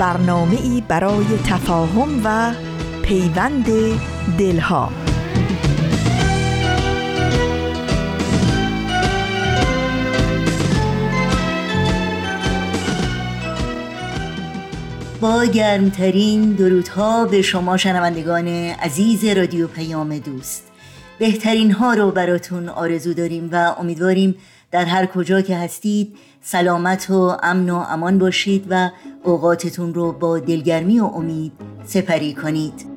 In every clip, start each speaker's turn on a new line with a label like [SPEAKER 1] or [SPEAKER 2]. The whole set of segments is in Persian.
[SPEAKER 1] برنامه ای برای تفاهم و پیوند دلها.
[SPEAKER 2] با گرمترین درودها به شما شنوندگان عزیز رادیو پیام دوست. بهترین ها رو براتون آرزو داریم و امیدواریم در هر کجا که هستید سلامت و امن و امان باشید و اوقاتتون رو با دلگرمی و امید سپری کنید.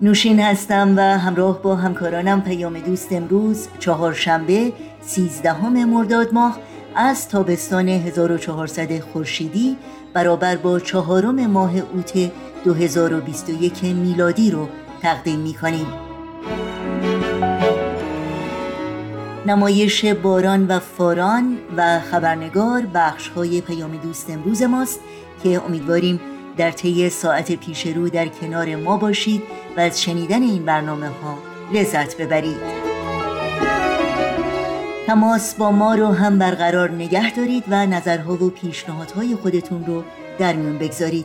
[SPEAKER 2] نوشین هستم و همراه با همکارانم پیام دوست امروز چهارشنبه سیزدهم مرداد ماه از تابستان 1400 خورشیدی برابر با چهارم ماه اوت 2021 میلادی رو تقدیم می کنیم. نمایش باران و فاران و خبرنگار بخش های پیام دوست امروز ماست که امیدواریم در طی ساعت پیش رو در کنار ما باشید و از شنیدن این برنامه ها لذت ببرید. تماس با ما رو هم برقرار نگه دارید و نظرها و پیشنهادهای خودتون رو در میون بگذارید.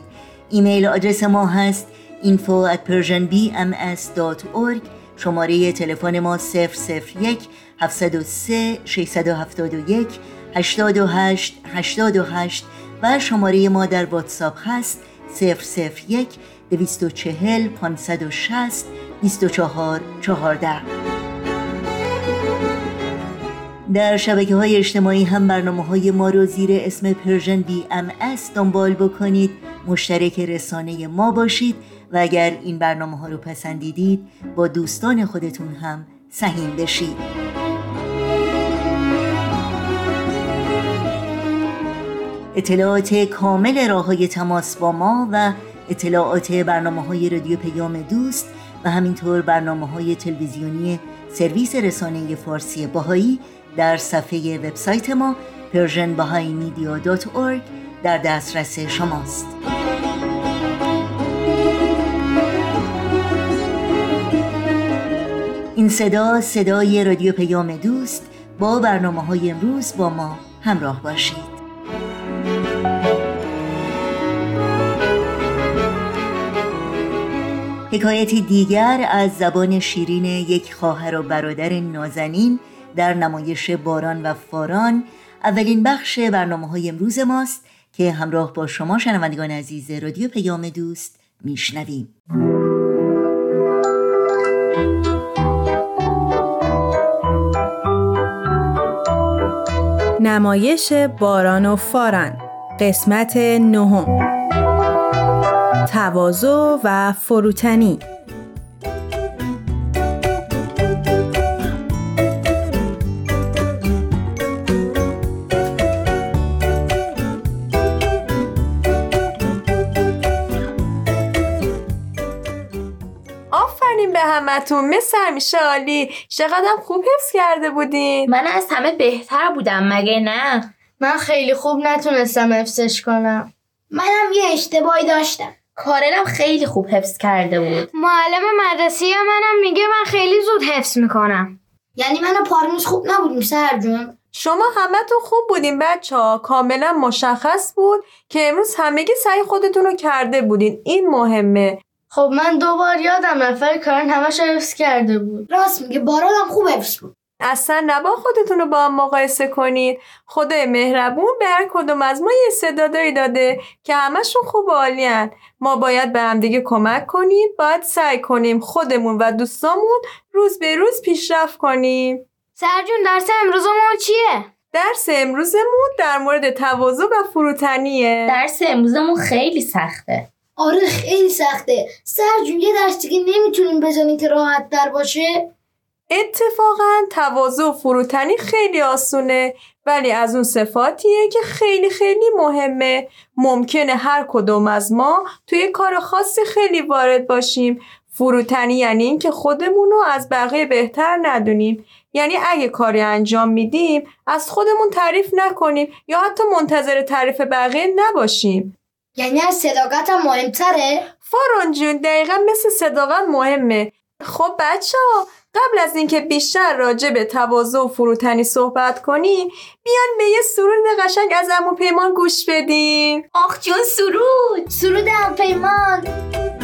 [SPEAKER 2] ایمیل آدرس ما هست info at persianbms.org شماره تلفن ما 001 703 671 828 828 و شماره ما در واتساپ هست 001 240 560 24 14 در شبکه های اجتماعی هم برنامه های ما رو زیر اسم Persian BMS دنبال بکنید. مشترک رسانه ما باشید و اگر این برنامه ها رو پسندیدید با دوستان خودتون هم سهیم بشید. اطلاعات کامل راه های تماس با ما و اطلاعات برنامه های رادیو پیام دوست و همینطور برنامه های تلویزیونی سرویس رسانه فارسی باهایی در صفحه وبسایت ما persianbahaimedia.org در دسترس شماست. این صدا صدای رادیو پیام دوست با برنامه های امروز با ما همراه باشید. حکایتی دیگر از زبان شیرین یک خواهر و برادر نازنین در نمایش باران و فاران اولین بخش برنامه های امروز ماست که همراه با شما شنوندگان عزیز رادیو پیام دوست میشنویم.
[SPEAKER 3] نمایش باران و فاران قسمت نهم. تواضع و فروتنی.
[SPEAKER 4] همتون. مثل همیشه عالی چقدر خوب حفظ کرده بودین.
[SPEAKER 5] من از همه بهتر بودم مگه نه؟
[SPEAKER 6] من خیلی خوب نتونستم حفظش کنم.
[SPEAKER 7] منم یه اشتباهی داشتم.
[SPEAKER 5] کارنم خیلی خوب حفظ کرده بود.
[SPEAKER 6] معلم مدرسی منم میگه من خیلی زود حفظ می‌کنم.
[SPEAKER 7] یعنی منو پارمیز خوب نبودیم سرجون
[SPEAKER 4] شما همتون خوب بودین بچه ها کاملا مشخص بود که امروز همگی سعی خودتون رو کرده بودین. این مهمه.
[SPEAKER 6] خب من دو بار یادم نفر کارن همش حفظ کرده بود.
[SPEAKER 7] راست میگه بارانم خوب حفظ بود.
[SPEAKER 4] اصلا نبا خودتون رو با هم مقایسه کنید. خدای مهربون به هر کدوم از ما یه استعدادایی داده که همشون خوب عالیان ما باید به هم دیگه کمک کنیم باید سعی کنیم خودمون و دوستامون روز به روز پیشرفت کنیم.
[SPEAKER 6] سرجون درس امروزمون چیه؟
[SPEAKER 4] درس امروزمون در مورد تواضع و فروتنیه.
[SPEAKER 5] درس امروزمون خیلی سخته.
[SPEAKER 7] آره خیلی سخته. سرجون یه درس دیگه نمی‌تونیم بزنیم که راحت در باشه.
[SPEAKER 4] اتفاقا تواضع و فروتنی خیلی آسونه ولی از اون صفاتیه که خیلی خیلی مهمه. ممکنه هر کدوم از ما توی کار خاصی خیلی وارد باشیم. فروتنی یعنی اینکه خودمون رو از بقیه بهتر ندونیم. یعنی اگه کاری انجام میدیم از خودمون تعریف نکنیم یا حتی منتظر تعریف بقیه نباشیم.
[SPEAKER 7] یعنی از صداقت هم مهمتره؟
[SPEAKER 4] فارون جون دقیقا مثل صداقت مهمه. خب بچه ها قبل از اینکه بیشتر راجع به تواضع و فروتنی صحبت کنیم بیان به یه سرود قشنگ از امو پیمان گوش بدیم
[SPEAKER 5] آخ جون سرود!
[SPEAKER 7] سرود هم پیمان!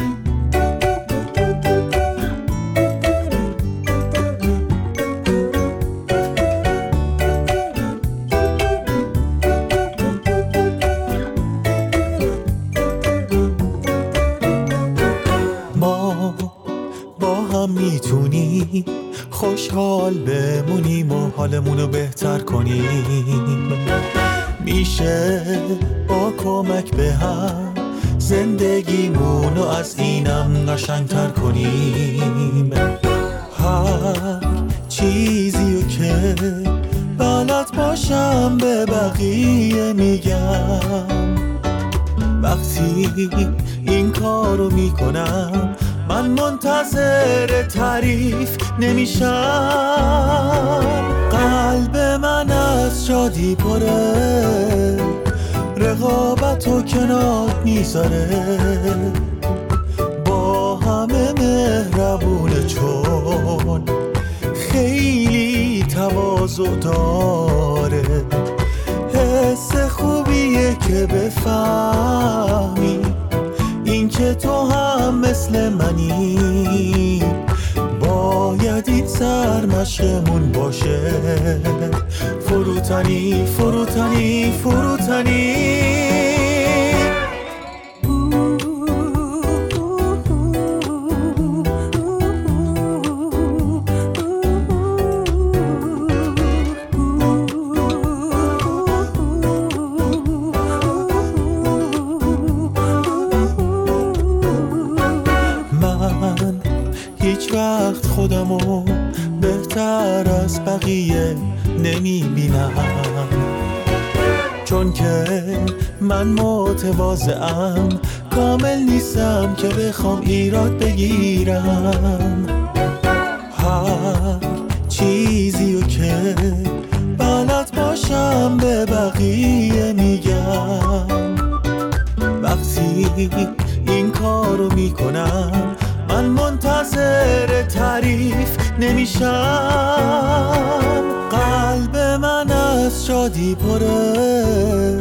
[SPEAKER 8] خوشحال بمونیم و حالمون رو بهتر کنیم. میشه با کمک به هم زندگیمون رو از اینم قشنگتر کنیم. هر چیزی رو که بلد باشم به بقیه میگم. وقتی این کارو می‌کنم من منتظر تعریف نمیشم. قلب من از شادی پره. رقابت و کنار می‌ذاره. با همه مهربونه چون خیلی تواضع داره. حس خوبیه که بفهمی این که تو هم مثل منی. باید این سرمشقمون باشه. فروتنی فروتنی فروتنی. بقیه نمی بینم چون که من متواضعم کامل نیستم که بخوام ایراد بگیرم. هر چیزی رو که بلد باشم به بقیه میگم. وقتی این کارو می‌کنم من منتظر تعریف نمیشم. قلب من از شادی پره.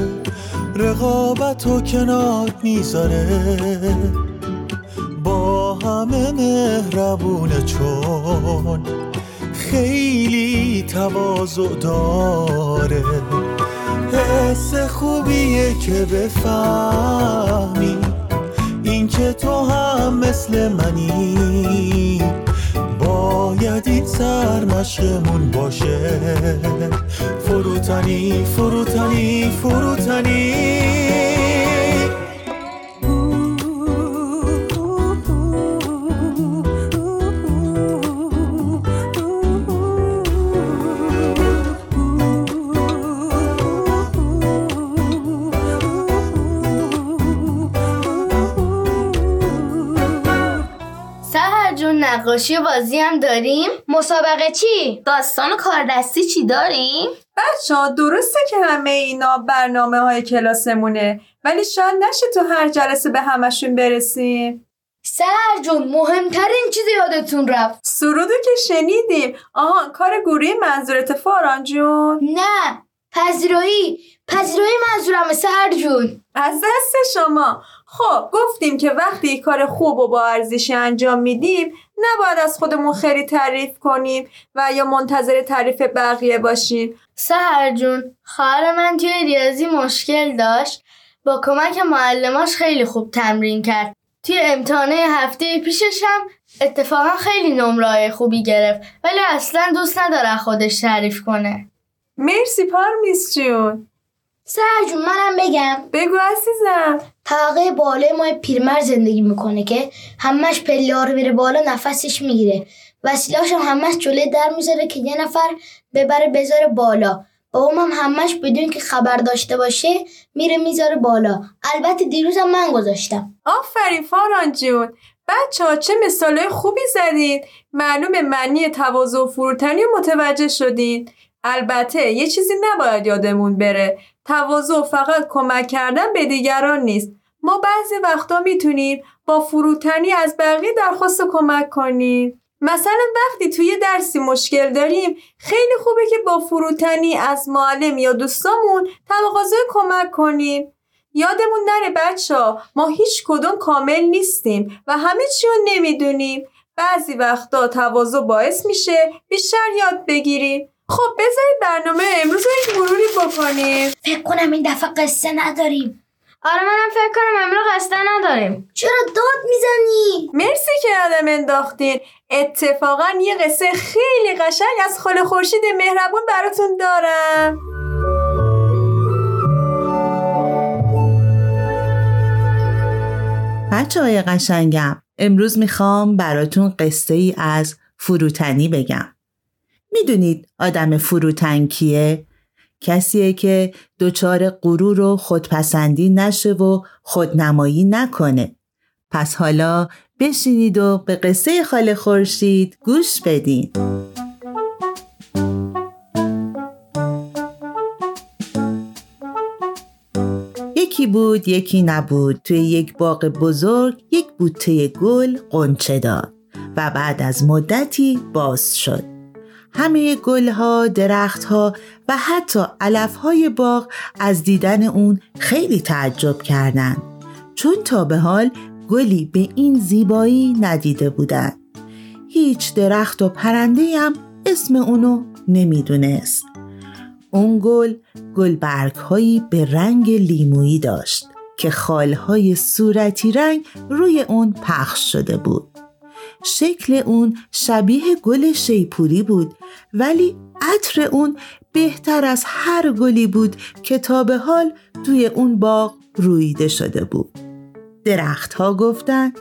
[SPEAKER 8] رقابت و کنار می‌ذاره. با همه مهربونه چون خیلی تواضع داره. حس خوبیه که بفهمی این که تو هم مثل منی. باید این سرمشقمون باشه. فروتنی فروتنی فروتنی
[SPEAKER 7] نقاشی و بازی هم داریم؟
[SPEAKER 6] مسابقه چی؟
[SPEAKER 5] داستان و کاردستی چی داریم؟
[SPEAKER 4] بچه ها درسته که همه اینا برنامه های کلاسمونه ولی شاید نشه تو هر جلسه به همشون برسیم.
[SPEAKER 7] سهر جون مهمترین چیز یادتون رفت.
[SPEAKER 4] سرودو که شنیدیم. آها کار گروهی منظورت فاران جون؟
[SPEAKER 7] نه پذیرایی. پذیرایی منظورم سهر جون.
[SPEAKER 4] از دست شما. خب گفتیم که وقتی کار خوب و با ارزشی انجام میدیم نباید از خودمون خیلی تعریف کنیم و یا منتظر تعریف بقیه باشیم.
[SPEAKER 7] سهر جون خواهر من توی ریاضی مشکل داشت. با کمک معلماش خیلی خوب تمرین کرد. توی امتحانه هفته پیشش هم اتفاقا خیلی نمره خوبی گرفت. ولی اصلا دوست نداره خودش تعریف کنه.
[SPEAKER 4] مرسی پارمیس جون.
[SPEAKER 7] سر جون منم بگم.
[SPEAKER 4] بگو عزیزم.
[SPEAKER 7] طبقه بالای ما پیرمر زندگی می‌کنه که همش پله رو میره بالا نفسش می‌گیره. وسیلاش هم همش جلوی در می‌ذاره که یه نفر ببره بذاره بالا. بابام هم همش بدون که خبر داشته باشه میره می‌ذاره بالا. البته دیروزم من گذاشتم.
[SPEAKER 4] آفرین فاران جون. بچه ها چه مثال خوبی زدید معلوم معنی تواضع و فروتنی متوجه شدین. البته یه چیزی نباید یادمون بره. تواضع فقط کمک کردن به دیگران نیست. ما بعضی وقتا می‌تونیم با فروتنی از بقیه درخواست کمک کنیم. مثلا وقتی توی درسی مشکل داریم خیلی خوبه که با فروتنی از معلم یا دوستامون تقاضای کمک کنیم. یادمون نره بچه ما هیچ کدوم کامل نیستیم و همه چی رو نمی‌دونیم. بعضی وقتا تواضع باعث میشه بیشتر یاد بگیریم. خب بذارید برنامه امروز رو یک مروری بکنیم.
[SPEAKER 7] فکر کنم این دفعه قصه نداریم.
[SPEAKER 6] آره منم فکر کنم امروز قصه نداریم.
[SPEAKER 7] چرا داد می‌زنی؟
[SPEAKER 4] مرسی که یادم انداختین. اتفاقا یه قصه خیلی قشنگ از خاله خورشید مهربون براتون دارم.
[SPEAKER 9] بچه های قشنگم امروز می‌خوام براتون قصه ای از فروتنی بگم. می‌دونید آدم فروتن کیه؟ کسیه که دچار غرور و خودپسندی نشه و خودنمایی نکنه. پس حالا بشینید و به قصه خاله خورشید گوش بدین. یکی بود یکی نبود. توی یک باغ بزرگ یک بوته گل قنچه داد و بعد از مدتی باز شد. همه گلها، درختها و حتی علفهای باغ از دیدن اون خیلی تعجب کردند چون تا به حال گلی به این زیبایی ندیده بودند. هیچ درخت و پرنده هم اسم اونو نمی‌دونست. اون گل هایی به رنگ لیمویی داشت که خالهای صورتی رنگ روی اون پخش شده بود. شکل اون شبیه گل شیپوری بود ولی عطر اون بهتر از هر گلی بود که تا به حال توی اون باغ رویده شده بود. درختها گفتن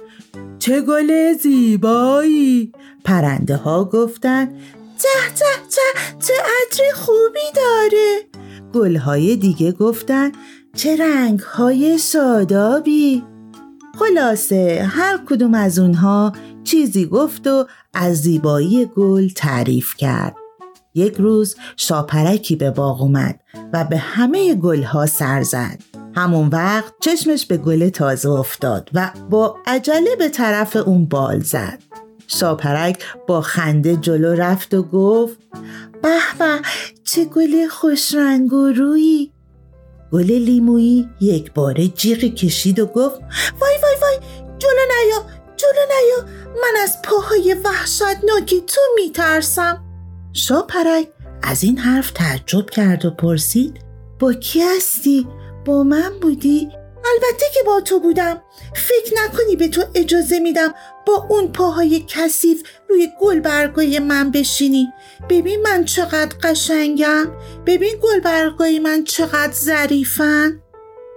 [SPEAKER 9] چه گل زیبایی! پرنده ها گفتن ته ته ته چه عطر خوبی داره! گلهای دیگه گفتن چه رنگ های شادابی خلاصه هر کدوم از اونها چیزی گفت و از زیبایی گل تعریف کرد. یک روز شاپرکی به باغ اومد و به همه گلها سر زد. همون وقت چشمش به گل تازه افتاد و با عجله به طرف اون بال زد. شاپرک با خنده جلو رفت و گفت به به چه گل خوش رنگ و روی. گل لیمویی یک باره جیغی کشید و گفت وای وای وای جلو نیا جلو نیا من از پاهای وحشتناکی تو میترسم. شاپرک از این حرف تعجب کرد و پرسید با کی هستی؟ با من بودی؟ البته که با تو بودم. فکر نکنی به تو اجازه میدم با اون پاهای کثیف روی گل برگای من بشینی. ببین من چقدر قشنگم. ببین گل برگای من چقدر ظریفن.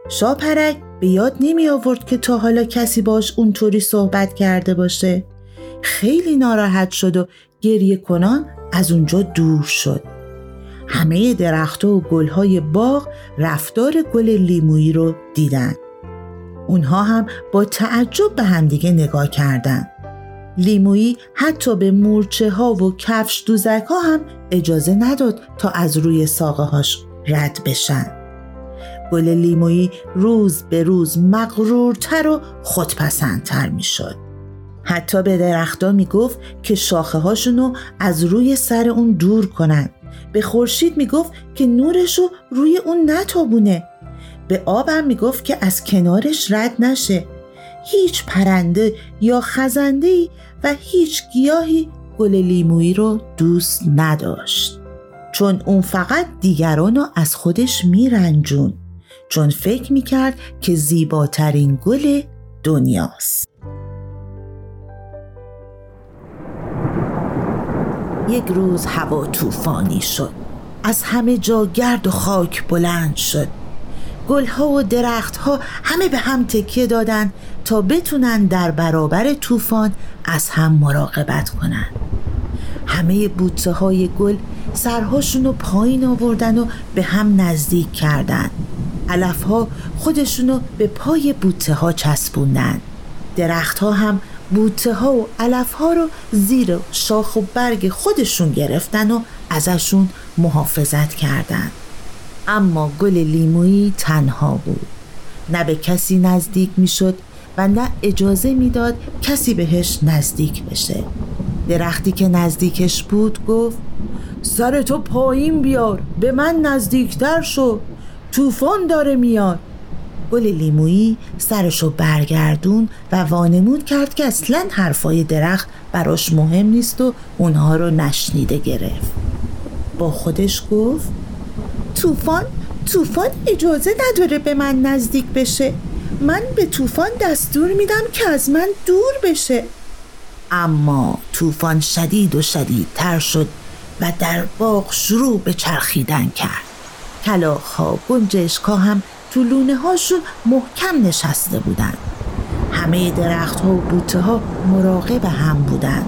[SPEAKER 9] شاپرک به یاد نمی آورد که تا حالا کسی باش اونطوری صحبت کرده باشه خیلی ناراحت شد و گریه کنان از اونجا دور شد همه درختها و گلهای باغ رفتار گل لیمویی رو دیدن اونها هم با تعجب به همدیگه نگاه کردند. لیمویی حتی به مورچه ها و کفش دوزک ها هم اجازه نداد تا از روی ساقه هاش رد بشن. گل لیمویی روز به روز مغرورتر و خودپسندتر می شد. حتی به درختها می گفت که شاخه هاشونو از روی سر اون دور کنن. به خورشید می گفت که نورشو روی اون نتابونه. به آبم می گفت که از کنارش رد نشه. هیچ پرنده یا خزنده و هیچ گیاهی گل لیمویی رو دوست نداشت. چون اون فقط دیگران رو از خودش میرنجون چون فکر می‌کرد که زیباترین گل دنیاست. یک روز هوا طوفانی شد. از همه جا گرد و خاک بلند شد. گلها و درختها همه به هم تکیه دادن تا بتونن در برابر طوفان از هم مراقبت کنن. همه بوته های گل سرهاشون رو پایین آوردن و به هم نزدیک کردن. علف ها خودشونو به پای بوته ها چسبوندن. درخت ها هم بوته ها و علف ها رو زیر شاخ و برگ خودشون گرفتن و ازشون محافظت کردند. اما گل لیمویی تنها بود. نه به کسی نزدیک می‌شد و نه اجازه می‌داد کسی بهش نزدیک بشه. درختی که نزدیکش بود گفت سر تو پایین بیار به من نزدیکتر شو. طوفان داره میاد. گل لیمویی سرشو برگردون و وانمود کرد که اصلا حرفای درخت براش مهم نیست و اونها رو نشنیده گرفت. با خودش گفت طوفان طوفان اجازه نداره به من نزدیک بشه. من به طوفان دستور میدم که از من دور بشه. اما طوفان شدید و شدیدتر شد و در باغ شروع به چرخیدن کرد. کلاخ گنجشکا هم تو لونه هاشون محکم نشسته بودن. همه درخت ها و بوته ها مراقب هم بودن.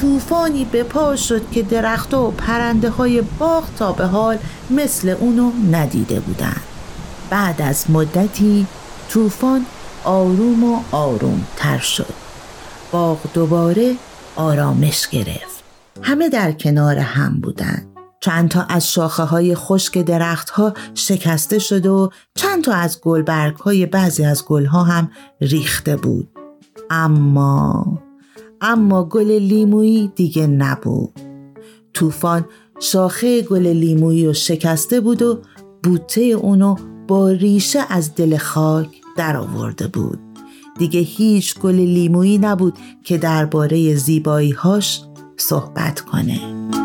[SPEAKER 9] طوفانی به پا شد که درخت و پرنده های باغ تا به حال مثل اونو ندیده بودن. بعد از مدتی طوفان آروم و آروم تر شد. باغ دوباره آرامش گرفت. همه در کنار هم بودن. چند تا از شاخه های خشک درختها شکسته شد و چند تا از گلبرگ های بعضی از گلها هم ریخته بود. اما اما گل لیمویی دیگه نبود. طوفان شاخه گل لیمویی رو شکسته بود و بوته اونو با ریشه از دل خاک در آورده بود. دیگه هیچ گل لیمویی نبود که درباره زیباییهاش صحبت کنه.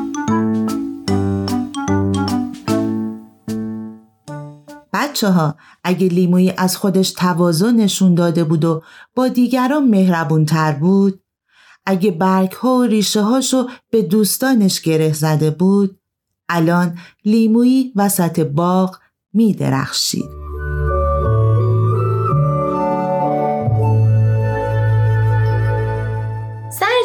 [SPEAKER 9] بچه ها اگه لیمویی از خودش توازن نشون داده بود و با دیگران مهربون تر بود اگه برگ ها و ریشه هاشو به دوستانش گره زده بود الان لیمویی وسط باغ می درخشید.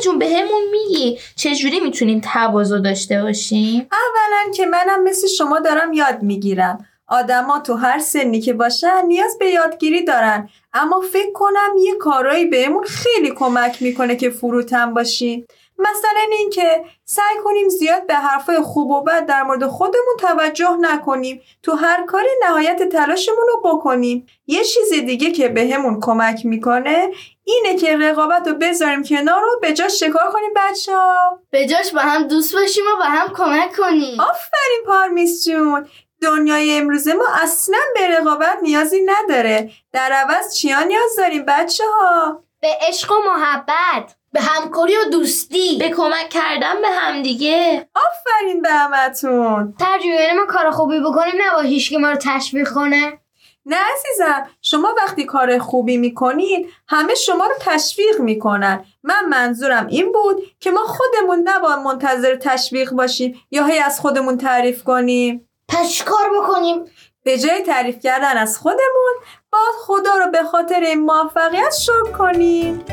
[SPEAKER 5] جون به همون میگی چجوری می‌تونیم تواضع داشته باشیم؟
[SPEAKER 4] اولا که منم مثل شما دارم یاد می‌گیرم آدما تو هر سنی که باشن نیاز به یادگیری دارن. اما فکر کنم یه کارایی بهمون خیلی کمک می‌کنه که فروتن باشیم. مثلا اینکه سعی کنیم زیاد به حرفای خوب و بد در مورد خودمون توجه نکنیم. تو هر کاری نهایت تلاشمون رو بکنیم. یه چیز دیگه که بهمون به کمک می‌کنه اینه که رقابت رو بذاریم کنار رو به جاش شکار کنیم بچه ها
[SPEAKER 7] به جاش با هم دوست باشیم و با هم کمک کنیم.
[SPEAKER 4] آفرین پارمیس جون. دنیای امروز ما اصلا به رقابت نیازی نداره. در عوض چیا نیاز داریم بچه ها؟
[SPEAKER 6] به عشق و محبت
[SPEAKER 7] به همکاری و دوستی.
[SPEAKER 5] به کمک کردن به همدیگه
[SPEAKER 4] آفرین به همتون.
[SPEAKER 6] ترجیح ما کار خوبی بکنیم نه هیچ که ما رو تشویق کنه.
[SPEAKER 4] نه عزیزم شما وقتی کار خوبی می‌کنید همه شما رو تشویق می‌کنن. من منظورم این بود که ما خودمون نباید منتظر تشویق باشیم یا هی از خودمون تعریف کنیم.
[SPEAKER 7] پس کار بکنیم؟
[SPEAKER 4] به جای تعریف کردن از خودمون باید خدا رو به خاطر این موفقیت شکر کنیم.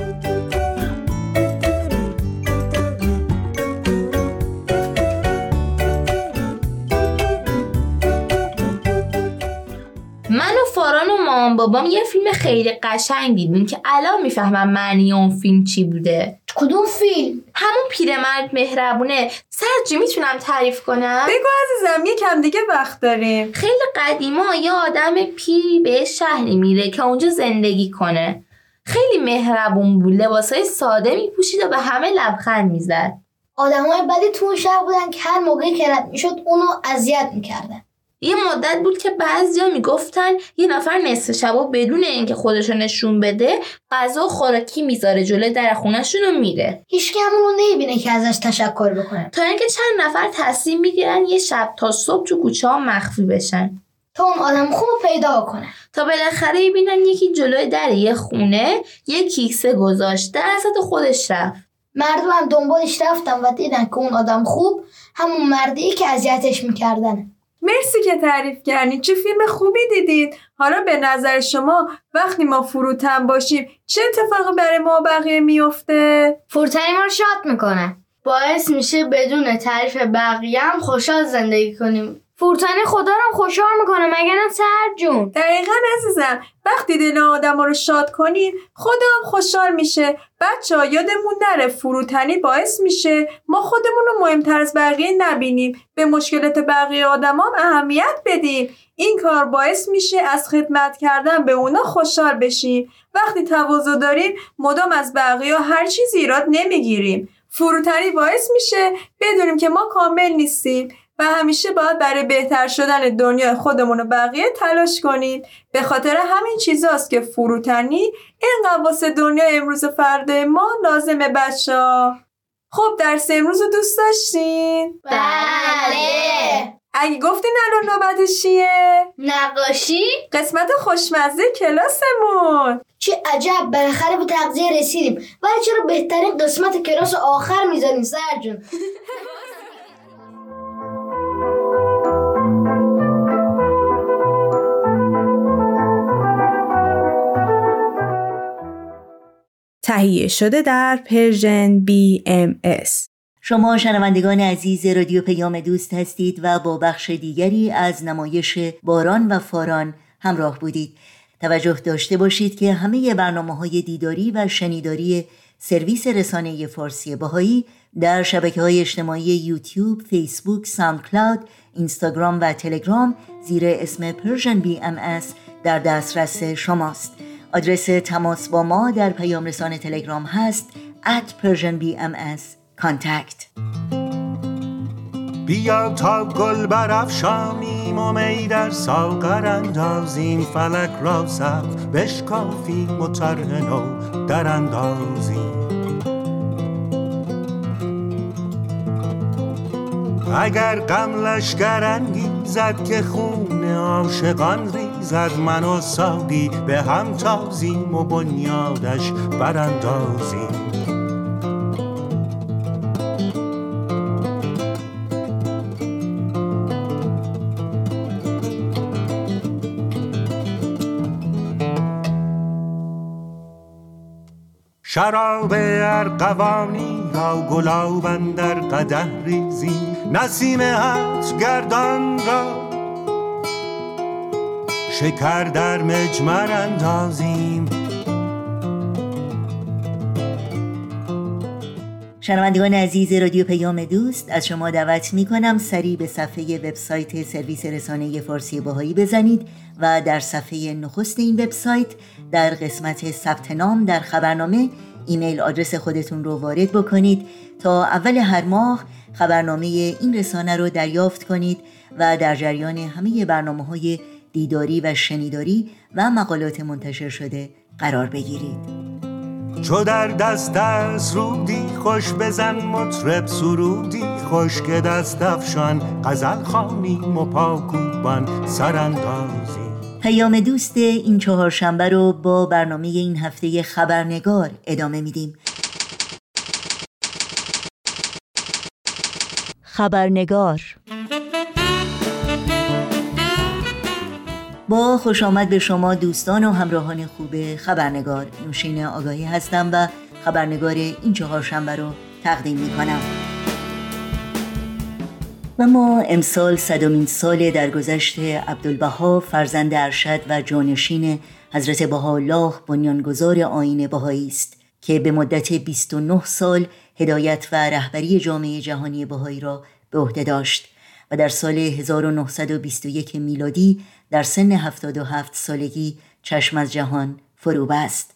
[SPEAKER 5] مامان بابام یه فیلم خیلی قشنگ دیدیم که الان می‌فهمم معنی اون فیلم چی بوده.
[SPEAKER 7] کدوم فیلم؟
[SPEAKER 5] همون پیرمرد مهربونه. سرجی می‌تونم تعریف کنم؟
[SPEAKER 4] بگو عزیزم یکم دیگه وقت داریم.
[SPEAKER 5] خیلی قدیما یه آدم پیری به شهری میره که اونجا زندگی کنه. خیلی مهربون بود لباسای ساده میپوشید و به همه لبخند می‌زد.
[SPEAKER 7] آدمای بدی تو اون شهر بودن که هر موقعی که رد می‌شد اونو اذیت می‌کردن.
[SPEAKER 5] یه مدت بود که بعضیا می‌گفتن یه نفر نصف شبا بدون اینکه خودشو نشون بده غذا خوراکی می‌ذاره جلوی در خونهشون رو میره.
[SPEAKER 7] هیچ همون رو نمی‌بینه که ازش تشکر بکنه.
[SPEAKER 5] تا اینکه چند نفر تصمیم می‌گیرن یه شب تا صبح تو کوچه ها مخفی بشن.
[SPEAKER 7] تا اون آدم خوب پیدا کنه.
[SPEAKER 5] تا بالاخره ببینن یکی جلوی در یه خونه یه کیسه گذاشته ازت خودش رفت.
[SPEAKER 7] مردم هم دنبالش رفتن و دیدن که اون آدم خوب همون مردی که اذیتش می‌کردن
[SPEAKER 4] مرسی که تعریف کردین. چه فیلم خوبی دیدید حالا به نظر شما وقتی ما فروتن باشیم چه اتفاقی برای ما بقیه میفته؟
[SPEAKER 6] فروتنی ما رو شاد می‌کنه. باعث میشه بدون تعریف بقیه هم خوشحال زندگی کنیم. فروتنی خدا رو خوشحال می‌کنه مگه نه سر جون؟
[SPEAKER 4] دقیقا عزیزم. وقتی دل آدم رو شاد کنیم خدا هم خوشحال میشه. بچه ها یادمون نره فروتنی باعث میشه. ما خودمون رو مهمتر از بقیه نبینیم. به مشکلات بقیه آدم هم اهمیت بدیم. این کار باعث میشه از خدمت کردن به اونا خوشحال بشیم. وقتی تواضع داریم مدام از بقیه هر چیزی ایراد نمی‌گیریم. فروتنی باعث میشه بدونیم که ما کامل نیستیم. و همیشه باید برای بهتر شدن دنیا خودمون و بقیه تلاش کنیم به خاطر همین چیزاست که فروتنی این واسه دنیا امروز فرده ما لازمه بچه ها خب درس امروز رو دوست داشتین؟
[SPEAKER 7] بله.
[SPEAKER 4] اگه گفتین الان نوبت چیه؟
[SPEAKER 6] نقاشی؟
[SPEAKER 4] قسمت خوشمزه کلاسمون.
[SPEAKER 7] چه عجب بالاخره به تغذیه رسیدیم. ولی چرا بهترین قسمت کلاس آخر می‌ذارین سرجون
[SPEAKER 3] تهیه شده در Persian BMS
[SPEAKER 2] شما شنوندگان عزیز رادیو پیام دوست هستید و با بخش دیگری از نمایش باران و فاران همراه بودید. توجه داشته باشید که همه برنامه های دیداری و شنیداری سرویس رسانه فارسی بهائی در شبکه های اجتماعی یوتیوب، فیسبوک، ساوند کلاود، اینستاگرام و تلگرام زیر اسم Persian BM در دسترس شماست. آدرس تماس با ما در پیام رسان تلگرام هست at persianbms. Contact.
[SPEAKER 10] بیا تا گل برافشانیم و می در ساغر اندازیم. فلک را سقف بشکافیم و طرح نو در اندازیم. اگر غم لشگر انگیزد که خون عاشقان ریزد من و ساقی به هم تازیم و بنیادش براندازیم. شراب ارقوانی را گلاب در قده ریزیم نسیم هج گردان را شکر در مجمر اندازیم.
[SPEAKER 2] شنوندگان عزیز رادیو پیام دوست از شما دعوت می کنم سریع به صفحه وبسایت سرویس رسانه فارسی باهایی بزنید و در صفحه نخست این وبسایت در قسمت ثبت نام در خبرنامه ایمیل آدرس خودتون رو وارد بکنید تا اول هر ماه خبرنامه این رسانه رو دریافت کنید و در جریان همه برنامه های دیداری و شنیداری و مقالات منتشر شده قرار بگیرید.
[SPEAKER 10] چو در دست دست رودی خوش بزن مطرب سرودی خوش که دست افشان غزل خانیم و پاکوبان سراندازی
[SPEAKER 2] پیام دوست این چهارشنبه رو با برنامه این هفته خبرنگار ادامه میدیم. خبرنگار با خوش آمد به شما دوستان و همراهان خوب خبرنگار. نوشین آگاهی هستم و خبرنگار این چهارشنبه رو تقدیم می کنم و ما امسال صدامین سال درگذشت عبدالبها فرزند ارشد و جانشین حضرت بهاءالله بنیانگذار آین بهایی است که به مدت 29 سال هدایت و رهبری جامعه جهانی بهایی را به عهده داشت. و در سال 1921 میلادی در سن 77 سالگی چشم از جهان فرو بست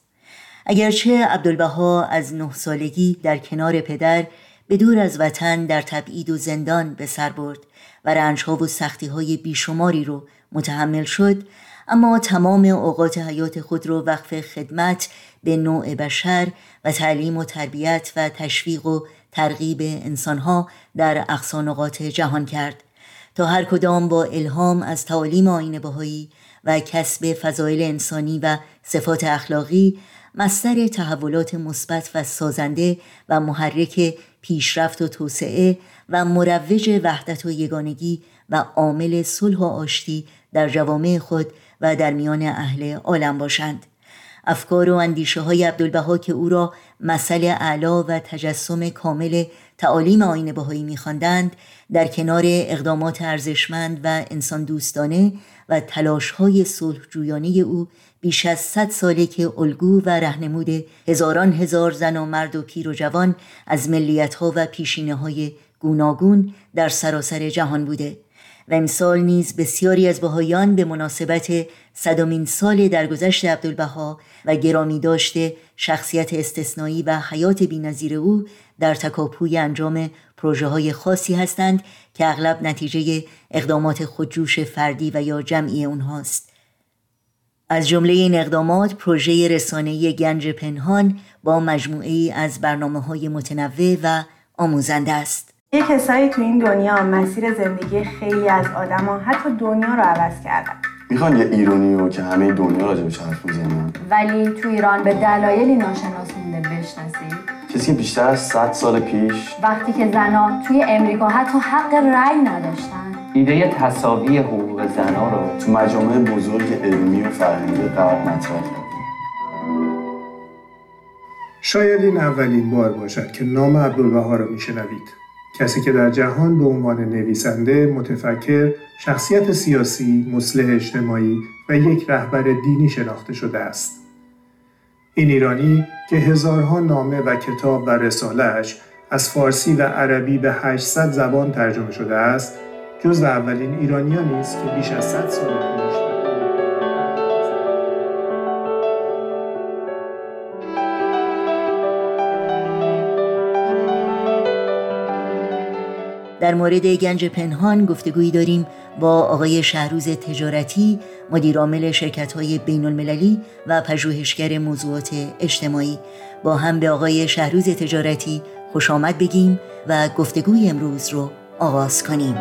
[SPEAKER 2] اگرچه عبدالبها از نه سالگی در کنار پدر به دور از وطن در تبعید و زندان به سر برد و رنجها و سختیهای بیشماری رو متحمل شد اما تمام اوقات حیات خود رو وقف خدمت به نوع بشر و تعلیم و تربیت و تشویق و ترغیب انسانها در اقصانقات جهان کرد. تا هر کدام با الهام از تعالیم آین بهایی و کسب فضایل انسانی و صفات اخلاقی مستر تحولات مثبت و سازنده و محرک پیشرفت و توسعه و مروج وحدت و یگانگی و عامل صلح و آشتی در جوامع خود و در میان اهل عالم باشند. افکار و اندیشه های عبدالبها که او را مسئله اعلا و تجسم کامل تعالیم آین بهایی میخواندند در کنار اقدامات ارزشمند و انسان دوستانه و تلاش های صلح جویانه او بیش از صد ساله که الگو و رهنمود هزاران هزار زن و مرد و پیر و جوان از ملیت ها و پیشینه های گوناگون در سراسر جهان بوده و امسال نیز بسیاری از بهایان به مناسبت صدامین سال درگذشت عبدالبها و گرامی داشته شخصیت استثنایی و حیات بینظیر او در تکاپوی انجام پروژه های خاصی هستند که اغلب نتیجه اقدامات خودجوش فردی و یا جمعی اونهاست. از جمله این اقدامات پروژه رسانه‌ای گنج پنهان با مجموعه ای از برنامه های متنوع و آموزنده است.
[SPEAKER 11] یه کسایی تو این دنیا مسیر زندگی خیلی از آدما حتی دنیا رو عوض کردن.
[SPEAKER 12] می‌خوان یه ایرانی رو که همه دنیا راجع به حرف می‌زنن؟
[SPEAKER 13] ولی تو ایران به دلایلی ناشناس مونده بشناسی
[SPEAKER 12] کسی که بیشتر از 100 سال پیش
[SPEAKER 13] وقتی که زنا توی امریکا حتی حق رأی نداشتن.
[SPEAKER 14] ایده تصاوی حقوق زنا رو
[SPEAKER 12] تو مجامع بزرگ علمی و فرهنگی غرب مطرح کرد
[SPEAKER 15] شاید این اولین بار باشد که نام عبدالبها را میشنوید. کسی که در جهان به عنوان نویسنده، متفکر، شخصیت سیاسی، مصلح اجتماعی و یک رهبر دینی شناخته شده است. این ایرانی که هزارها نامه و کتاب و رسالهش از فارسی و عربی به 800 زبان ترجمه شده است، جز اولین ایرانیانی است که بیش از 100 سال پیش
[SPEAKER 2] در مورد گنج پنهان گفتگویی داریم با آقای شهروز تجارتی مدیرعامل شرکت های بین المللی و پژوهشگر موضوعات اجتماعی. با هم به آقای شهروز تجارتی خوش آمد بگیم و گفتگوی امروز رو آغاز کنیم.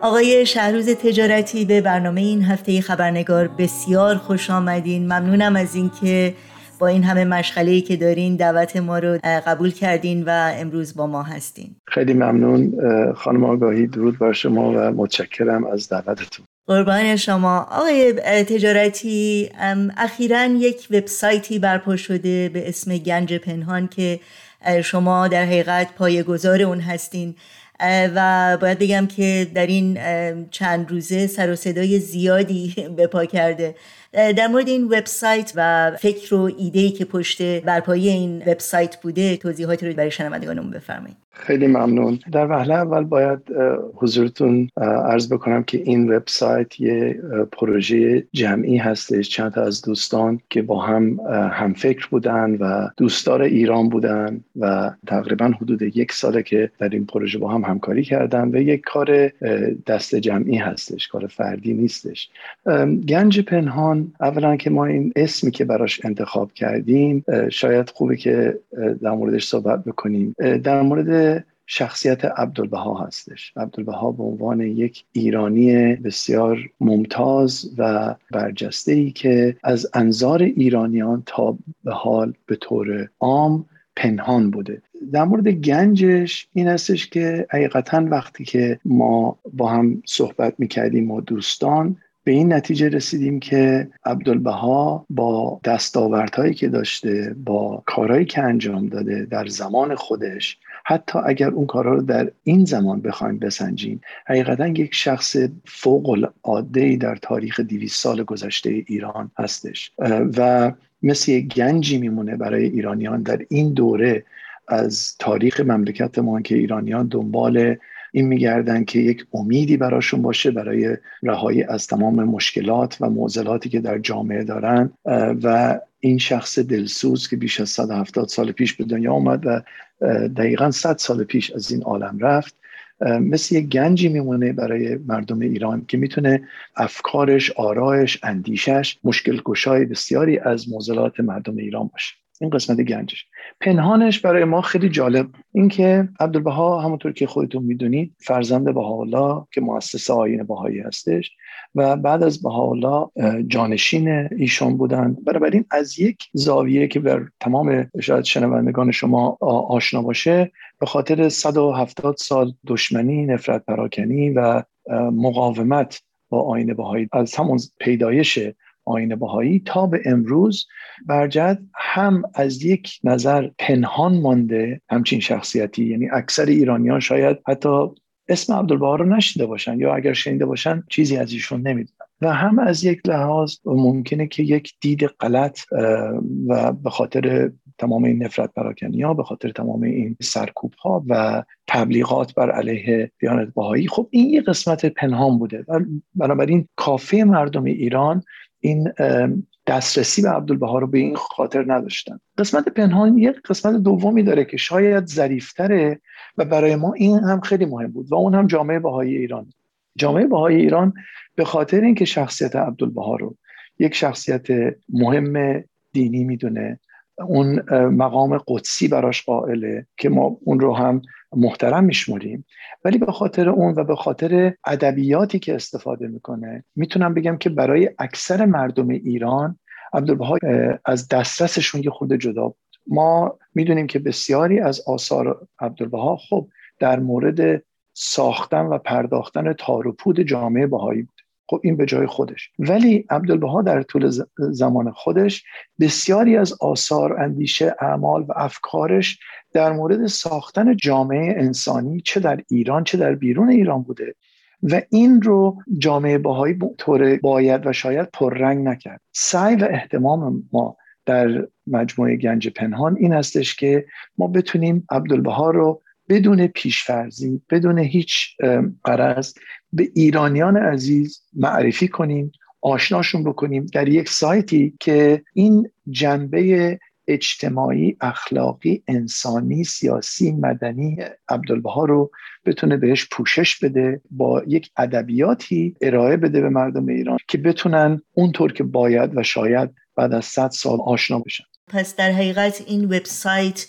[SPEAKER 2] آقای شهروز تجارتی به برنامه این هفته خبرنگار بسیار خوش آمدین. ممنونم از اینکه با این همه مشغله که دارین دعوت ما رو قبول کردین و امروز با ما هستین.
[SPEAKER 16] خیلی ممنون. خانم آگاهی درود بر شما و متشکرم از دعوتتون.
[SPEAKER 2] قربان شما. آقای تجارتی اخیرا یک وبسایتی برپا شده به اسم گنج پنهان که شما در حقیقت پایه‌گذار اون هستین. و باید بگم که در این چند روزه سر و صدای زیادی به پا کرده. در مورد این وبسایت و فکر و ایده‌ای که پشت برپایی این وبسایت بوده توضیحاتی رو برای شنوندگانمون بفرمایید.
[SPEAKER 16] خیلی ممنون. در وهله اول باید حضورتون عرض بکنم که این وبسایت یه پروژه جمعی هستش. چند از دوستان که با هم فکر بودن و دوستدار ایران بودن و تقریبا حدود یک ساله که در این پروژه با هم همکاری کردن و یک کار دست جمعی هستش کار فردی نیستش. گنج پنهان اولا که ما این اسمی که براش انتخاب کردیم شاید خوبه که در موردش صحبت بکنیم. در مورد شخصیت عبدالبها هستش. عبدالبها به عنوان یک ایرانی بسیار ممتاز و برجسته ای که از انظار ایرانیان تا به حال به طور عام پنهان بوده. در مورد گنجش این هستش که حقیقتا وقتی که ما با هم صحبت می‌کردیم و دوستان به این نتیجه رسیدیم که عبدالبها با دستاوردهایی که داشته با کارهایی که انجام داده در زمان خودش حتی اگر اون کارها رو در این زمان بخوایم بسنجیم حقیقتا یک شخص فوق العاده در تاریخ 200 سال گذشته ایران هستش. و مثل یک گنجی میمونه برای ایرانیان در این دوره از تاریخ مملکت ما که ایرانیان دنبال این میگردن که یک امیدی براشون باشه برای رهایی از تمام مشکلات و معضلاتی که در جامعه دارن. و این شخص دلسوز که بیش از 170 سال پیش به دنیا آمد و دقیقا 100 سال پیش از این عالم رفت مثل یک گنجی میمونه برای مردم ایران که می‌تونه افکارش، آرایش، اندیشش مشکل گشای بسیاری از معضلات مردم ایران باشه. این قسمت گنجش. پنهانش برای ما خیلی جالب. اینکه عبدالبها همونطور که خودتون می‌دونید فرزند بهاءالله که مؤسس آیین بهایی هستش و بعد از بهاءالله جانشین ایشون بودند. بنابراین از یک زاویه که بر تمام شاید شنوندگان شما آشنا باشه به خاطر 170 سال دشمنی نفرت پراکنی و مقاومت با آین بهایی از همون پیدایش آین بهایی تا به امروز برجد هم از یک نظر پنهان مانده همچین شخصیتی یعنی اکثر ایرانیان شاید حتی اسم عبدالبها رو نشیده باشن یا اگر شنیده باشن چیزی از ایشون نمی‌دونن. و هم از یک لحاظ ممکنه که یک دید غلط و به خاطر تمام این نفرت پراکنی ها به خاطر تمام این سرکوب ها و تبلیغات بر علیه دیانت بهایی خب این یه قسمت پنهان بوده. بنابراین کافی مردم ایران این دسترسی به عبدالبها رو به این خاطر نداشتن. قسمت پنهان یک قسمت دومی داره که شاید ظریفتره و برای ما این هم خیلی مهم بود و اون هم جامعه بهایی ایران. جامعه بهایی ایران به خاطر اینکه شخصیت عبدالبها رو یک شخصیت مهم دینی می‌دونه اون مقام قدسی براش قائله که ما اون رو هم محترم میشمریم ولی به خاطر اون و به خاطر ادبیاتی که استفاده می‌کنه می‌تونم بگم که برای اکثر مردم ایران عبدالبها از دسترسشون یه خود جدا بود. ما می‌دونیم که بسیاری از آثار عبدالبها خب در مورد ساختن و پرداختن تاروپود جامعه بهایی بود. خب این به جای خودش. ولی عبدالبها در طول زمان خودش بسیاری از آثار اندیشه اعمال و افکارش در مورد ساختن جامعه انسانی چه در ایران چه در بیرون ایران بوده و این رو جامعه باهایی طور باید و شاید پررنگ نکرد. سعی و احتمام ما در مجموعه گنج پنهان این هستش که ما بتونیم عبدالبها رو بدون پیشفرزی بدون هیچ قرض به ایرانیان عزیز معرفی کنیم آشناشون بکنیم در یک سایتی که این جنبه اجتماعی اخلاقی انسانی سیاسی مدنی عبدالبها رو بتونه بهش پوشش بده با یک ادبیاتی ارائه بده به مردم ایران که بتونن اونطور که باید و شاید بعد از صد سال آشنا بشن.
[SPEAKER 2] پس در حقیقت این وبسایت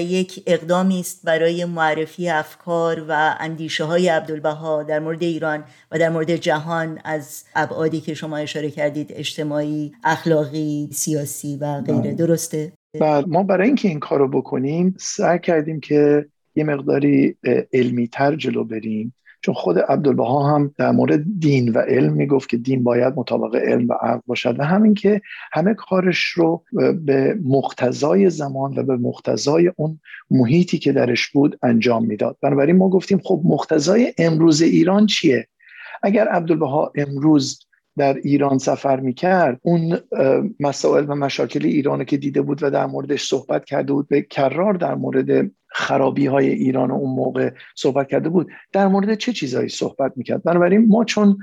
[SPEAKER 2] یک اقدامی است برای معرفی افکار و اندیشه های عبدالبها در مورد ایران و در مورد جهان از ابعادی که شما اشاره کردید اجتماعی اخلاقی سیاسی و غیره. بله. درسته؟
[SPEAKER 16] بله. ما برای اینکه این کارو بکنیم سعی کردیم که یه مقداری علمی تر جلو بریم. چون خود عبدالبها هم در مورد دین و علم می‌گفت که دین باید مطابق علم و عقل باشد و همین که همه کارش رو به مقتضای زمان و به مقتضای اون محیطی که درش بود انجام می‌داد. بنابراین ما گفتیم خب مقتضای امروز ایران چیه؟ اگر عبدالبها امروز در ایران سفر می‌کرد اون مسائل و مشاکل ایران که دیده بود و در موردش صحبت کرده بود به کرار در مورد خرابی های ایران اون موقع صحبت کرده بود. در مورد چه چیزهایی صحبت می‌کرد؟ بنابراین ما چون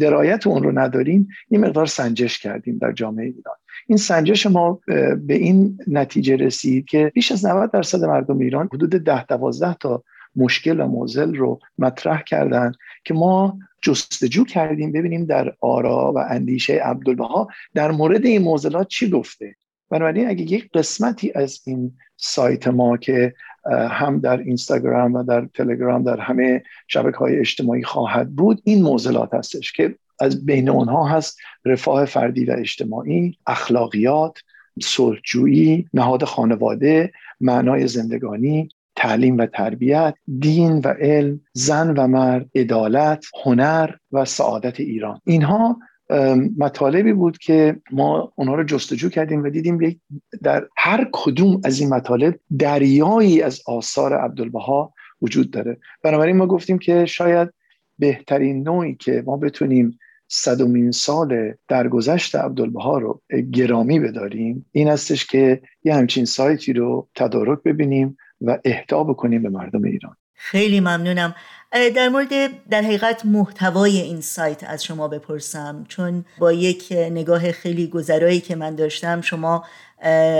[SPEAKER 16] درایت اون رو نداریم این مقدار سنجش کردیم در جامعه ایران. این سنجش ما به این نتیجه رسید که بیش از 90 درصد مردم ایران حدود ده دوازده تا مشکل و موزل رو مطرح کردن که ما جستجو کردیم ببینیم در آرا و اندیشه عبدالبها در مورد این موزلات چی گفته. بنابراین اگه یک قسمتی از این سایت ما که هم در اینستاگرام و در تلگرام در همه شبکه های اجتماعی خواهد بود. این موزلات هستش که از بین اونها هست رفاه فردی و اجتماعی اخلاقیات صلحجویی نهاد خانواده معنای زندگانی تعلیم و تربیت دین و علم زن و مرد عدالت هنر و سعادت ایران. اینها مطالبی بود که ما اونها رو جستجو کردیم و دیدیم در هر کدوم از این مطالب دریایی از آثار عبدالبها وجود داره. بنابراین ما گفتیم که شاید بهترین نوعی که ما بتونیم صدومین سال درگذشت عبدالبها رو گرامی بداریم این هستش که یه همچین سایتی رو تدارک ببینیم و اهدا بکنیم به مردم ایران.
[SPEAKER 2] خیلی ممنونم. در مورد در حقیقت محتوای این سایت از شما بپرسم. چون با یک نگاه خیلی گذرایی که من داشتم شما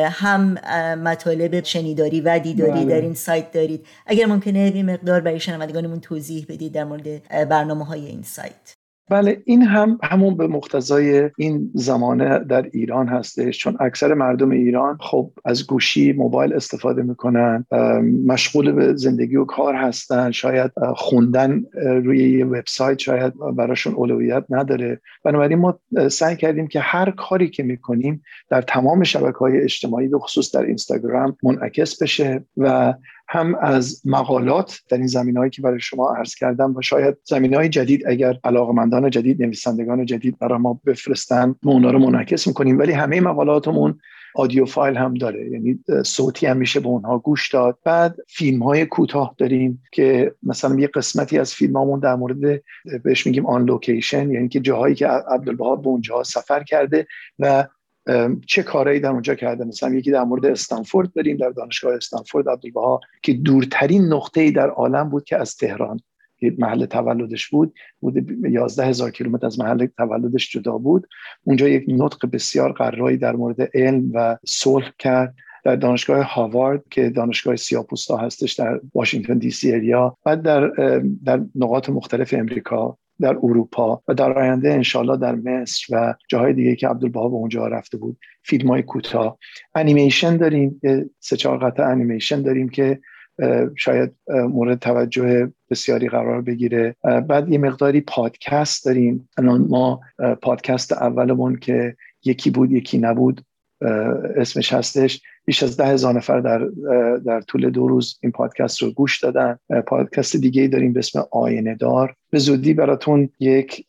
[SPEAKER 2] هم مطالب شنیداری و دیداری بله. در این سایت دارید. اگر ممکنه این مقدار برای شنوندگانمون توضیح بدید در مورد برنامه های این سایت.
[SPEAKER 16] بله این هم همون به مقتضای این زمانه در ایران هستش. چون اکثر مردم ایران خب از گوشی موبایل استفاده می‌کنن مشغول به زندگی و کار هستن. شاید خوندن روی یه وبسایت شاید براشون اولویت نداره. بنابراین ما سعی کردیم که هر کاری که می‌کنیم در تمام شبکه های اجتماعی به خصوص در اینستاگرام منعکس بشه و هم از مقالات در این زمین که برای شما عرض کردم و شاید زمین های جدید اگر علاقمندان جدید نویسندگان جدید برای ما بفرستن ما اونا رو منعکس می‌کنیم. ولی همه مقالاتمون آدیو فایل هم داره. یعنی صوتی هم میشه به اونها گوش داد. بعد فیلم های کوتاه داریم که مثلا یه قسمتی از فیلم هامون در مورد بهش میگیم آن لوکیشن یعنی که جاهایی که عبدالبها به اونجا سفر کرده و چه کارهایی در اونجا کرده؟ مثلا یکی در مورد استنفورد داریم در دانشگاه استنفورد عبدالبها که دورترین نقطه در عالم بود که از تهران محل تولدش بود بود 11 هزار کیلومتر از محل تولدش جدا بود. اونجا یک نطق بسیار قرایی در مورد علم و صلح کرد. در دانشگاه هاوارد که دانشگاه سیاپوستا هستش در واشنگتن دی سی اریا و در در نقاط مختلف امریکا. در اروپا و در آینده انشالله در مصر و جاهای دیگه که عبدالبها به اونجا رفته بود فیلم های کوتاه. انیمیشن داریم سه چهار قطعه انیمیشن داریم که شاید مورد توجه بسیاری قرار بگیره. بعد یه مقداری پادکست داریم. الان ما پادکست اولمون که یکی بود یکی نبود. اسمش هستش. بیش از ده هزار نفر در, در طول دو روز این پادکست رو گوش دادن. پادکست دیگه داریم به اسم آینه دار. به زودی براتون یک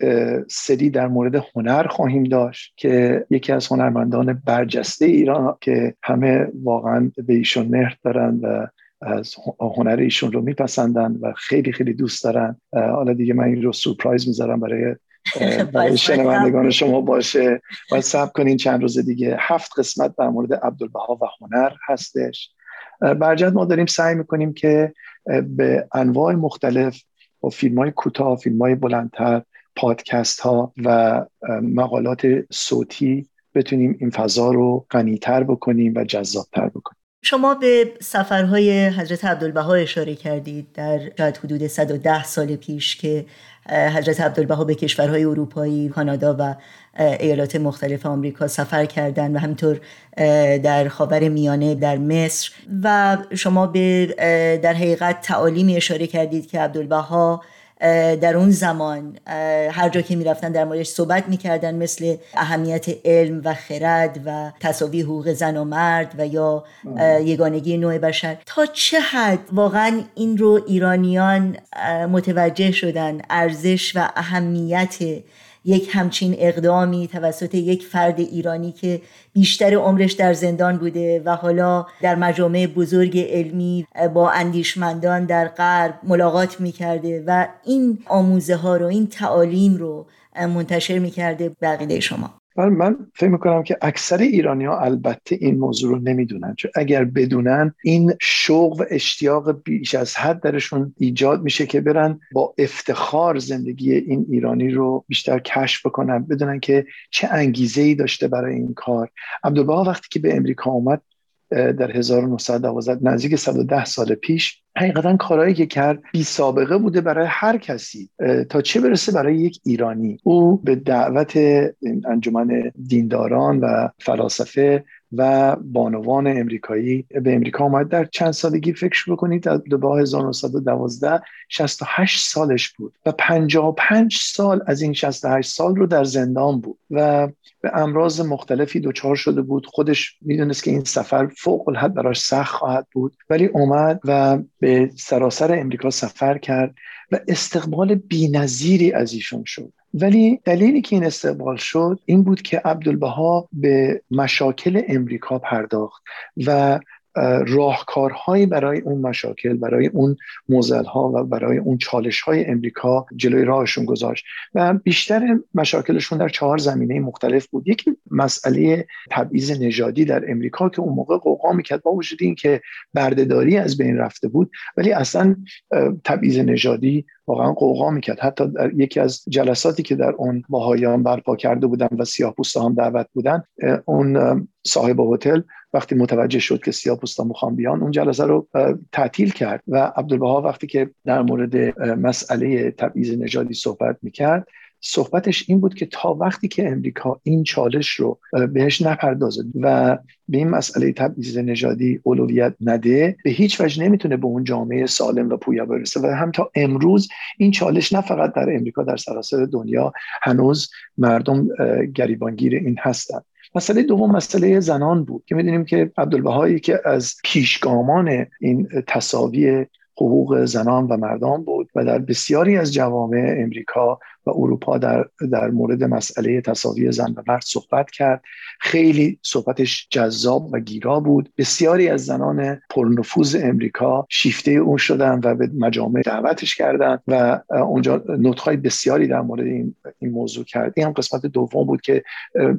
[SPEAKER 16] سری در مورد هنر خواهیم داشت که یکی از هنرمندان برجسته ایران که همه واقعا به ایشون مهر دارن و از هنر ایشون رو میپسندن و خیلی خیلی دوست دارن. حالا دیگه من این رو سورپرایز می‌ذارم برای برای شنوندگان شما باشه. و سب کنین چند روز دیگه. هفت قسمت در مورد عبدالبها و هنر هستش. برجت ما داریم سعی می‌کنیم که به انواع مختلف با فیلم های کوتاه فیلم های بلندتر پادکست ها و مقالات صوتی بتونیم این فضا رو غنیتر بکنیم و جذابتر بکنیم.
[SPEAKER 2] شما به سفرهای حضرت عبدالبها اشاره کردید در شاید حدود 110 سال پیش که حضرت عبدالبها به کشورهای اروپایی، کانادا و ایالات مختلف آمریکا سفر کردند و همینطور در خاور میانه در مصر و شما به در حقیقت تعالیمی اشاره کردید که عبدالبها در اون زمان هر جا که می‌رفتن در موردش صحبت می‌کردن مثل اهمیت علم و خرد و تصاوی حقوق زن و مرد و یا یگانگی نوع بشر. تا چه حد واقعا این رو ایرانیان متوجه شدن ارزش و اهمیت یک همچین اقدامی توسط یک فرد ایرانی که بیشتر عمرش در زندان بوده و حالا در مجامع بزرگ علمی با اندیشمندان در غرب ملاقات می‌کرده و این آموزه ها رو این تعالیم رو منتشر می‌کرده بقیده شما.
[SPEAKER 16] بله، من فکر می‌کنم که اکثر ایرانی ها البته این موضوع رو نمی‌دونن. چون اگر بدونن این شوق و اشتیاق بیش از حد درشون ایجاد میشه که برن با افتخار زندگی این ایرانی رو بیشتر کشف بکنن بدونن که چه انگیزه ای داشته برای این کار. عبدالبها وقتی که به امریکا اومد در 1912 نزدیک 110 سال پیش حقیقتا کارهایی که کرد بی سابقه بوده برای هر کسی تا چه برسه برای یک ایرانی. او به دعوت انجمن دینداران و فلاسفه و بانوان امریکایی به امریکا آمد. در چند سالگی فکر بکنید با 1912 68 سالش بود و 55 سال از این 68 سال رو در زندان بود و به امراض مختلفی دچار شده بود. خودش می‌دونست که این سفر فوق الحد براش سخت خواهد بود ولی اومد و به سراسر امریکا سفر کرد و استقبال بینظیری از ایشون شد. ولی دلیلی که این استقبال شد این بود که عبدالبها به مشاکل امریکا پرداخت و راهکارهایی برای اون مشاکل برای اون ها و برای اون چالش های امریکا جلوی راهشون گذاشت و بیشتر مشاکلشون در چهار زمینه مختلف بود. یکی مسئله تبعیض نژادی در امریکا که اون موقع قوقا می‌کرد با وجود اینکه بردهداری از بین رفته بود ولی اصلا تبعیض نژادی واقعا قوقا می‌کرد. حتی در یکی از جلساتی که در اون باهایان برپا کرده بودن و سیاه هم دعوت بودن اون صاحب هتل وقتی متوجه شد که سیاه پوستان می‌خوان بیان اون جلسه رو تعطیل کرد و عبدالبها وقتی که در مورد مسئله تبعیض نژادی صحبت می‌کرد صحبتش این بود که تا وقتی که امریکا این چالش رو بهش نپردازه و به این مسئله تبعیض نژادی اولویت نده به هیچ وجه نمی‌تونه به اون جامعه سالم و پویا برسه و هم تا امروز این چالش نه فقط در امریکا در سراسر دنیا هنوز مردم گریبانگیر این هستند مسئله دوم مسئله زنان بود که می‌دونیم که عبدالبهایی که از پیشگامان این تصاوی حقوق زنان و مردان بود و در بسیاری از جوامع امریکا و اروپا در, در مورد مسئله تصاوی زن و مرد صحبت کرد. خیلی صحبتش جذاب و گیرا بود. بسیاری از زنان پرنفوذ امریکا شیفته اون شدن و به مجامع دعوتش کردند و اونجا نطخهای بسیاری در مورد این, این موضوع کرد. این هم قسمت دوم بود که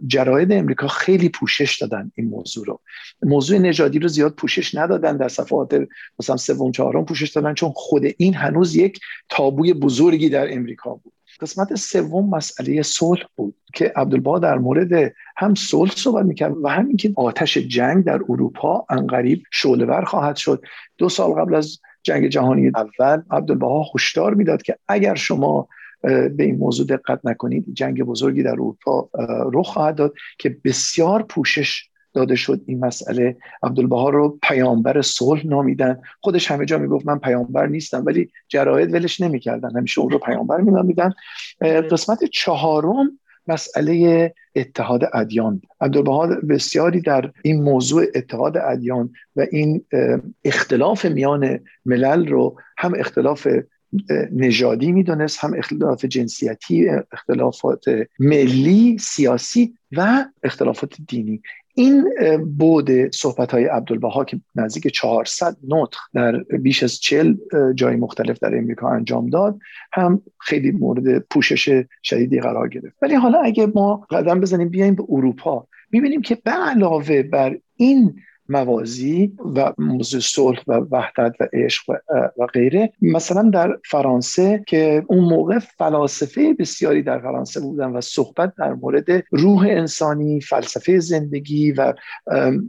[SPEAKER 16] جراید امریکا خیلی پوشش دادن این موضوع رو. موضوع نژادی رو زیاد پوشش ندادن در صفحات مثلا سوم چهارم پوشش دادن چون خود این هنوز یک تابوی بزرگی در امریکا بود. قسمت سوم مسئله صلح بود که عبدالبا در مورد هم صلح صحبت می‌کرد و هم اینکه آتش جنگ در اروپا انقریب شعلهور خواهد شد. دو سال قبل از جنگ جهانی اول عبدالبها هشدار می‌داد که اگر شما به این موضوع دقت نکنید جنگ بزرگی در اروپا رخ خواهد داد که بسیار پوشش داده شد این مسئله. عبدالبها رو پیامبر صلح نامیدن. خودش همه جا می‌گفت من پیامبر نیستم ولی جراید ولش نمی‌کردن. همیشه اون رو پیامبر مینامیدن. قسمت چهارم مسئله اتحاد ادیان. عبدالبها بسیاری در این موضوع اتحاد ادیان و این اختلاف میان ملل رو هم اختلاف نژادی می‌دونست هم اختلاف جنسیتی اختلافات ملی سیاسی و اختلافات دینی. این بود صحبت های عبدالبها که نزدیک 400 نطخ در بیش از 40 جای مختلف در امریکا انجام داد هم خیلی مورد پوشش شدیدی قرار گرفت. ولی حالا اگه ما قدم بزنیم بیایم به اروپا. می‌بینیم که به علاوه بر این موازی و موضوع صلح و وحدت و عشق و, غیره. مثلا در فرانسه که اون موقع فلاسفه بسیاری در فرانسه بودن و صحبت در مورد روح انسانی فلسفه زندگی و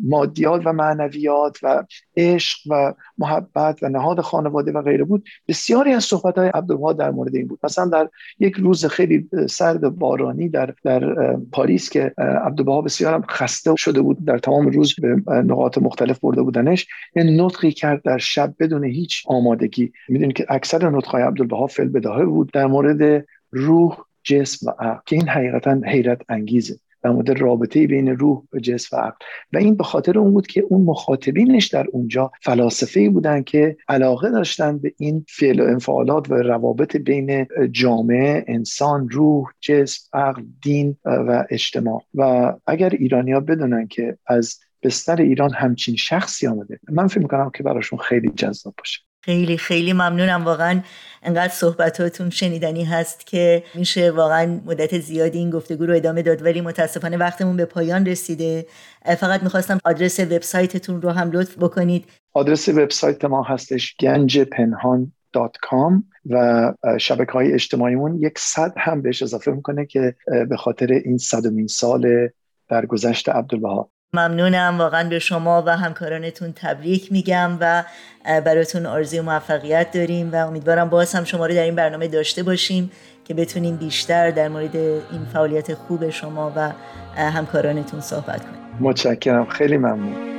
[SPEAKER 16] مادیات و معنویات و عشق و محبت و نهاد خانواده و غیره بود. بسیاری از صحبت های عبدالبها در مورد این بود. مثلا در یک روز خیلی سرد بارانی در در پاریس که عبدالبها بسیار خسته شده بود در تمام روز به نقاط مختلف برده بودنش. یه نطقی کرد در شب بدون هیچ آمادگی. می‌دونید که اکثر نطقهای عبدالبها فل بداهه بود. در مورد روح جسم و عقل که این حقیقتا حیرت انگیزه. در مورد رابطه بین روح و جسم و عقل. و این به خاطر اون بود که اون مخاطبینش در اونجا فلاسفه بودن که علاقه داشتن به این فعل و انفعالات و روابط بین جامعه انسان روح جسم عقل دین و اجتماع. و اگر ایرانیا بدونن که از بستر ایران همچین شخصی آمده من فکر می‌کنم که براشون خیلی جذاب باشه.
[SPEAKER 2] خیلی خیلی ممنونم. واقعا انقدر صحبتاتون شنیدنی هست که میشه واقعا مدت زیادی این گفتگو رو ادامه داد ولی متاسفانه وقتمون به پایان رسیده. فقط می‌خواستم آدرس وبسایتتون رو هم لطف بکنید.
[SPEAKER 16] آدرس وبسایت ما هستش گنج پنهان و شبکه های اجتماعیمون یک صد هم بهش اضافه می‌کنه که به خاطر این صدومین سال در گذشت عبدالبها.
[SPEAKER 2] ممنونم. واقعا به شما و همکارانتون تبریک میگم و براتون آرزوی موفقیت داریم و امیدوارم باز هم شما رو در این برنامه داشته باشیم که بتونیم بیشتر در مورد این فعالیت خوب شما و همکارانتون صحبت کنیم.
[SPEAKER 16] متشکرم. خیلی ممنون.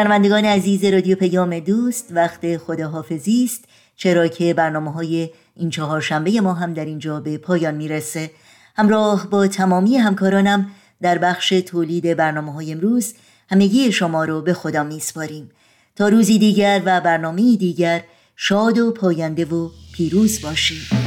[SPEAKER 2] شنوندگان عزیز رادیو پیام دوست وقت خداحافظی است. چرا که برنامه های این چهارشنبه ما هم در اینجا به پایان می‌رسه. همراه با تمامی همکارانم در بخش تولید برنامه های امروز همگی شما رو به خدا میسپاریم. تا روزی دیگر و برنامه دیگر شاد و پاینده و پیروز باشید.